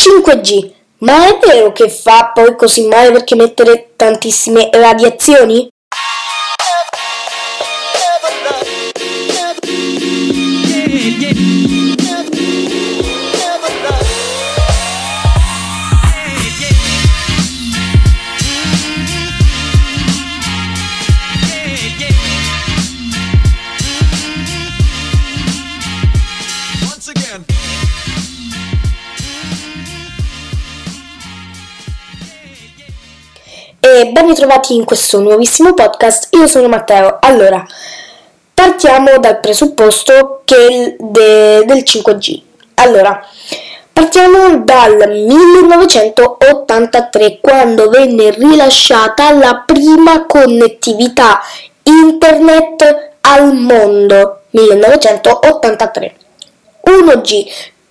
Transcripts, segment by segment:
5G. Ma è vero che fa poi così male perché emettere tantissime radiazioni? Ben ritrovati in questo nuovissimo podcast, io sono Matteo. Allora, partiamo dal presupposto che de, del 5G. Allora, partiamo dal 1983 quando venne rilasciata la prima connettività internet al mondo. 1983. 1G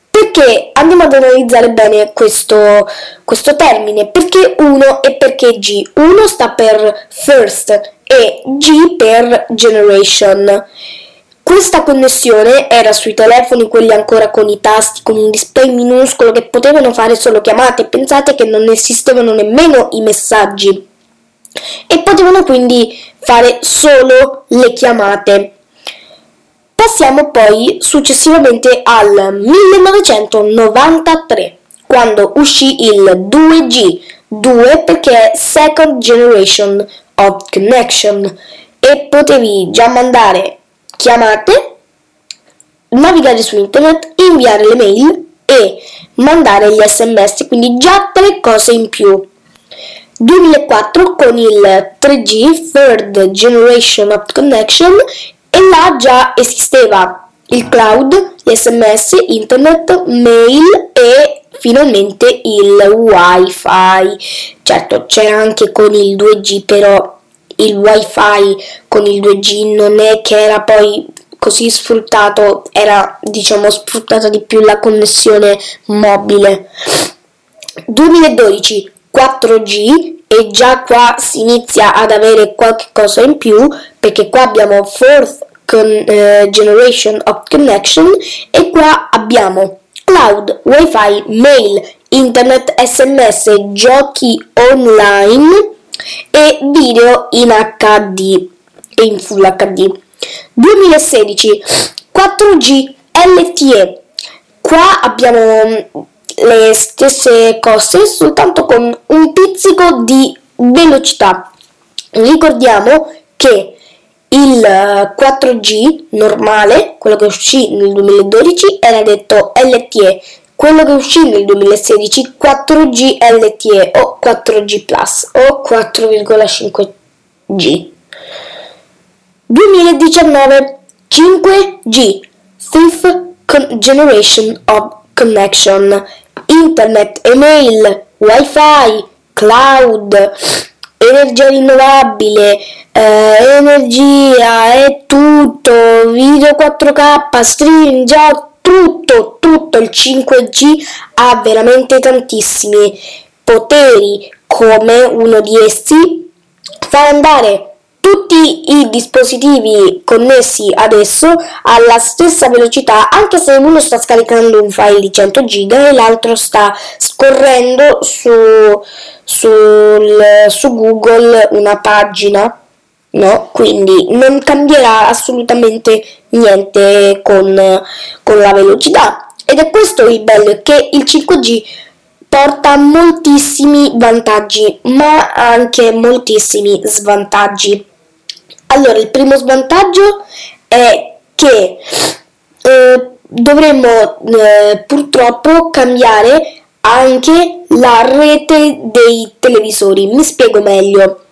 perché andiamo ad analizzare bene questo, questo termine, perché 1 e perché G. 1 sta per first e G per generation. Questa connessione era sui telefoni, quelli ancora con i tasti, con un display minuscolo che potevano fare solo chiamate. Pensate che non esistevano nemmeno i messaggi e potevano quindi fare solo le chiamate. Passiamo poi successivamente al 1993, quando uscì il 2G, 2 perché è Second Generation of Connection e potevi già mandare chiamate, navigare su internet, inviare le mail e mandare gli sms, quindi già tre cose in più. 2004 con il 3G, Third Generation of Connection e là già esisteva il cloud, gli sms, internet, mail e finalmente il wifi. Certo c'era anche con il 2G però il wifi con il 2G non è che era poi così sfruttato, era diciamo sfruttata di più la connessione mobile. 2012 4G e già qua si inizia ad avere qualche cosa in più perché qua abbiamo fourth con, eh, generation of connection e qua abbiamo cloud, wifi, mail, internet, sms, giochi online e video in HD e in full HD 2016 4G LTE qua abbiamo le stesse cose soltanto con un pizzico di velocità. Ricordiamo che il 4G eh, normale, quello che uscì nel 2012, era detto LTE, quello che uscì nel 2016 4G LTE o 4G Plus o 4,5G. 2019 5G, Fifth Generation of Connection. Internet, email, wifi, cloud, energia rinnovabile, eh, energia, è tutto, video 4K, streaming, già tutto, tutto. Il 5G ha veramente tantissimi poteri come uno di essi fa andare tutti i dispositivi connessi adesso alla stessa velocità anche se uno sta scaricando un file di 100 giga e l'altro sta scorrendo su, sul, su Google una pagina no? Quindi non cambierà assolutamente niente con, con, la velocità. Ed è questo il bello, che il 5G porta moltissimi vantaggi, ma anche moltissimi svantaggi. Allora, il primo svantaggio è che eh, dovremmo eh, purtroppo cambiare anche la rete dei televisori. Mi spiego meglio.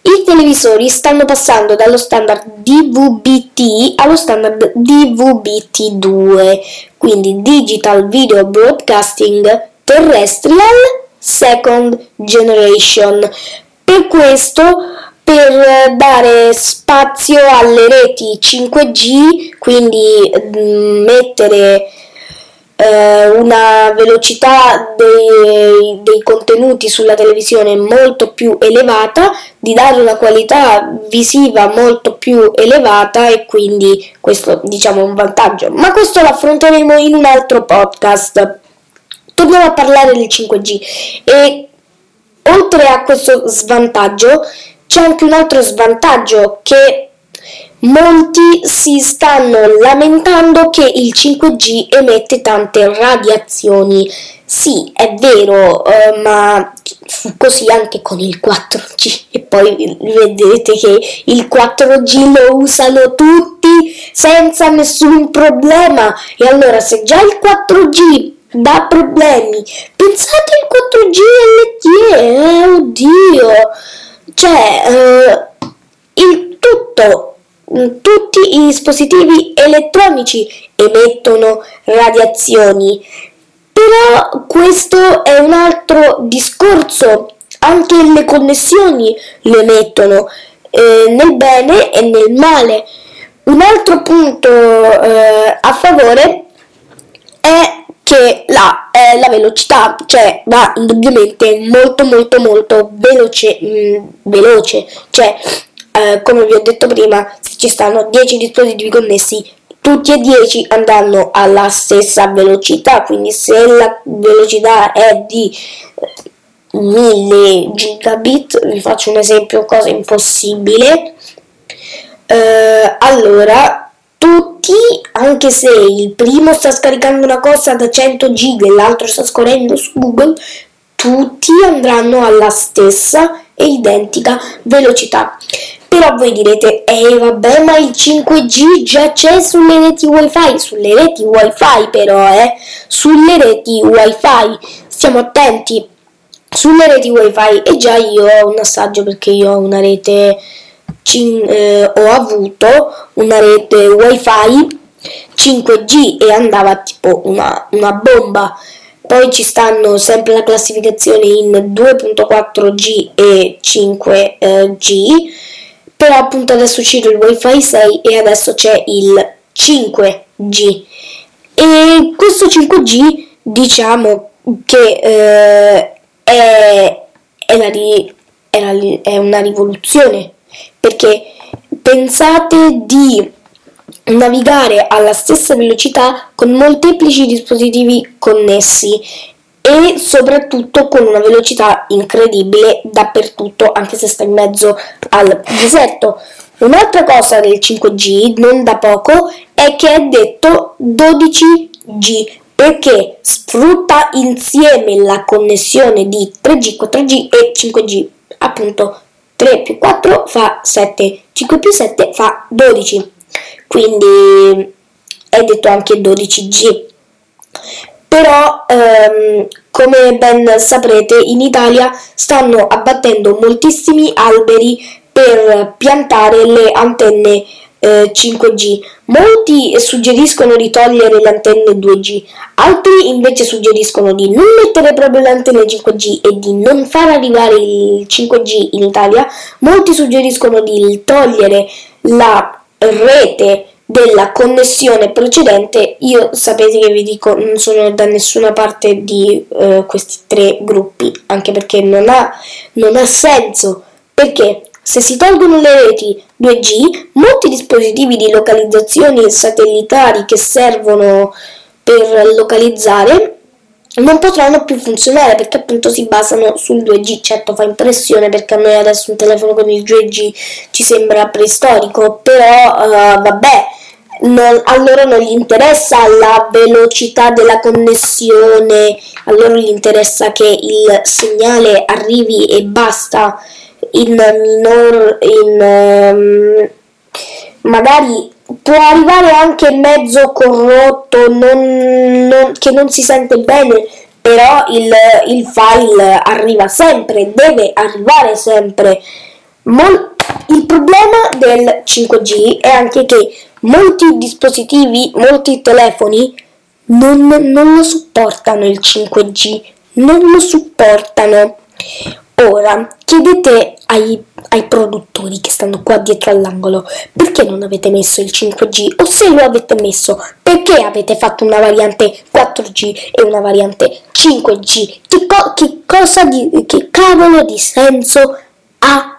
I televisori stanno passando dallo standard DVB-T allo standard DVB-T2, quindi Digital Video Broadcasting Terrestrial Second Generation. Per questo per dare spazio alle reti 5G, quindi mm, mettere eh, una velocità dei, dei, contenuti sulla televisione molto più elevata, di dare una qualità visiva molto più elevata e quindi questo diciamo è un vantaggio. Ma questo lo affronteremo in un altro podcast. torniamo a parlare del 5G e oltre a questo svantaggio c'è anche un altro svantaggio che molti si stanno lamentando che il 5G emette tante radiazioni. Sì, è vero, eh, ma fu così anche con il 4G e poi vedete che il 4G lo usano tutti senza nessun problema. E allora se già il 4G dà problemi pensate al 4G LTE eh, oddio. Cioè eh, il tutto tutti i dispositivi elettronici emettono radiazioni però questo è un altro discorso, anche le connessioni lo emettono eh, nel bene e nel male. Un altro punto eh, a favore è che la, eh, la, velocità, cioè va indubbiamente molto molto molto veloce, mh, mm, veloce. cioè eh, come vi ho detto prima, se ci stanno 10 dispositivi connessi tutti e 10 andranno alla stessa velocità, quindi se la velocità è di 1000 eh, gigabit, vi faccio un esempio, cosa impossibile, eh, allora tutti, anche se il primo sta scaricando una cosa da 100 giga e l'altro sta scorrendo su Google, tutti andranno alla stessa e identica velocità. Però voi direte, eh vabbè, ma il 5G già c'è sulle reti wifi, sulle reti wifi però, eh, sulle reti wifi, stiamo attenti, sulle reti wifi. E già io ho un assaggio perché io ho una rete, eh, ho avuto una rete wifi 5G e andava tipo una, una bomba. Poi ci stanno sempre la classificazione in 2.4G e 5G però appunto adesso uscito il wifi 6 e adesso c'è il 5G e questo 5G diciamo che eh, è, è, la, è, la, è una rivoluzione. Perché pensate di navigare alla stessa velocità con molteplici dispositivi connessi e soprattutto con una velocità incredibile dappertutto, anche se sta in mezzo al deserto. Un'altra cosa del 5G, non da poco, è che è detto 12G perché sfrutta insieme la connessione di 3G, 4G e 5G. Appunto 3 più 4 fa 7, 5 più 7 fa 12. Quindi è detto anche 12G però ehm, come ben saprete in Italia stanno abbattendo moltissimi alberi per piantare le antenne eh, 5G. Molti suggeriscono di togliere le antenne 2G, altri invece suggeriscono di non mettere proprio le antenne 5G e di non far arrivare il 5G in Italia. Molti suggeriscono di togliere la rete della connessione precedente, io sapete che vi dico non sono da nessuna parte di eh, questi tre gruppi, anche perché non ha, non ha senso, perché se si tolgono le reti 2G, molti dispositivi di localizzazione satellitari che servono per localizzare non potranno più funzionare perché appunto si basano sul 2G. Certo fa impressione perché a noi adesso un telefono con il 2G ci sembra preistorico, però uh, vabbè, non, a loro non gli interessa la velocità della connessione, a loro gli interessa che il segnale arrivi e basta. In minor in um, magari può arrivare anche mezzo corrotto non, non, che non si sente bene però il, il file arriva sempre deve arrivare sempre. Mol- il problema del 5G è anche che molti dispositivi, molti telefoni non, non lo supportano il 5G, non lo supportano. Ora, chiedete ai, ai, produttori che stanno qua dietro all'angolo perché non avete messo il 5G o se lo avete messo perché avete fatto una variante 4G e una variante 5G. Che, co- che cosa di, che cavolo di senso ha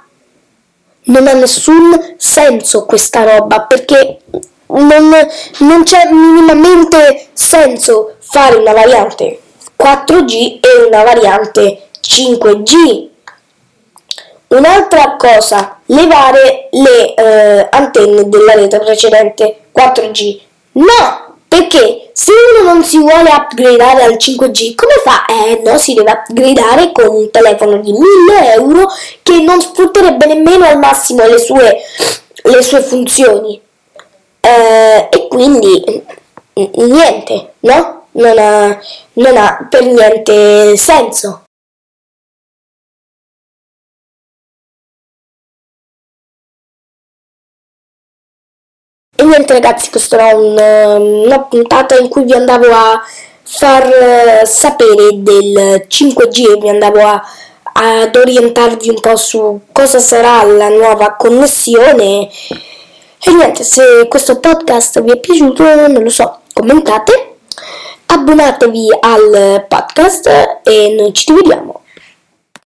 non ha nessun senso questa roba perché non, non c'è minimamente senso fare una variante 4G e una variante 5G. Un'altra cosa, levare le eh, antenne della rete precedente 4G. No, perché se uno non si vuole upgradare al 5G, come fa? Eh no, si deve upgradare con un telefono di 1000 euro che non sfrutterebbe nemmeno al massimo le sue, le sue funzioni. Eh, e quindi niente, no? Non ha, non ha per niente senso. E niente ragazzi, questa era un, una puntata in cui vi andavo a far eh, sapere del 5G e vi andavo a, ad orientarvi un po' su cosa sarà la nuova connessione. E niente, se questo podcast vi è piaciuto, non lo so, commentate, abbonatevi al podcast e noi ci rivediamo.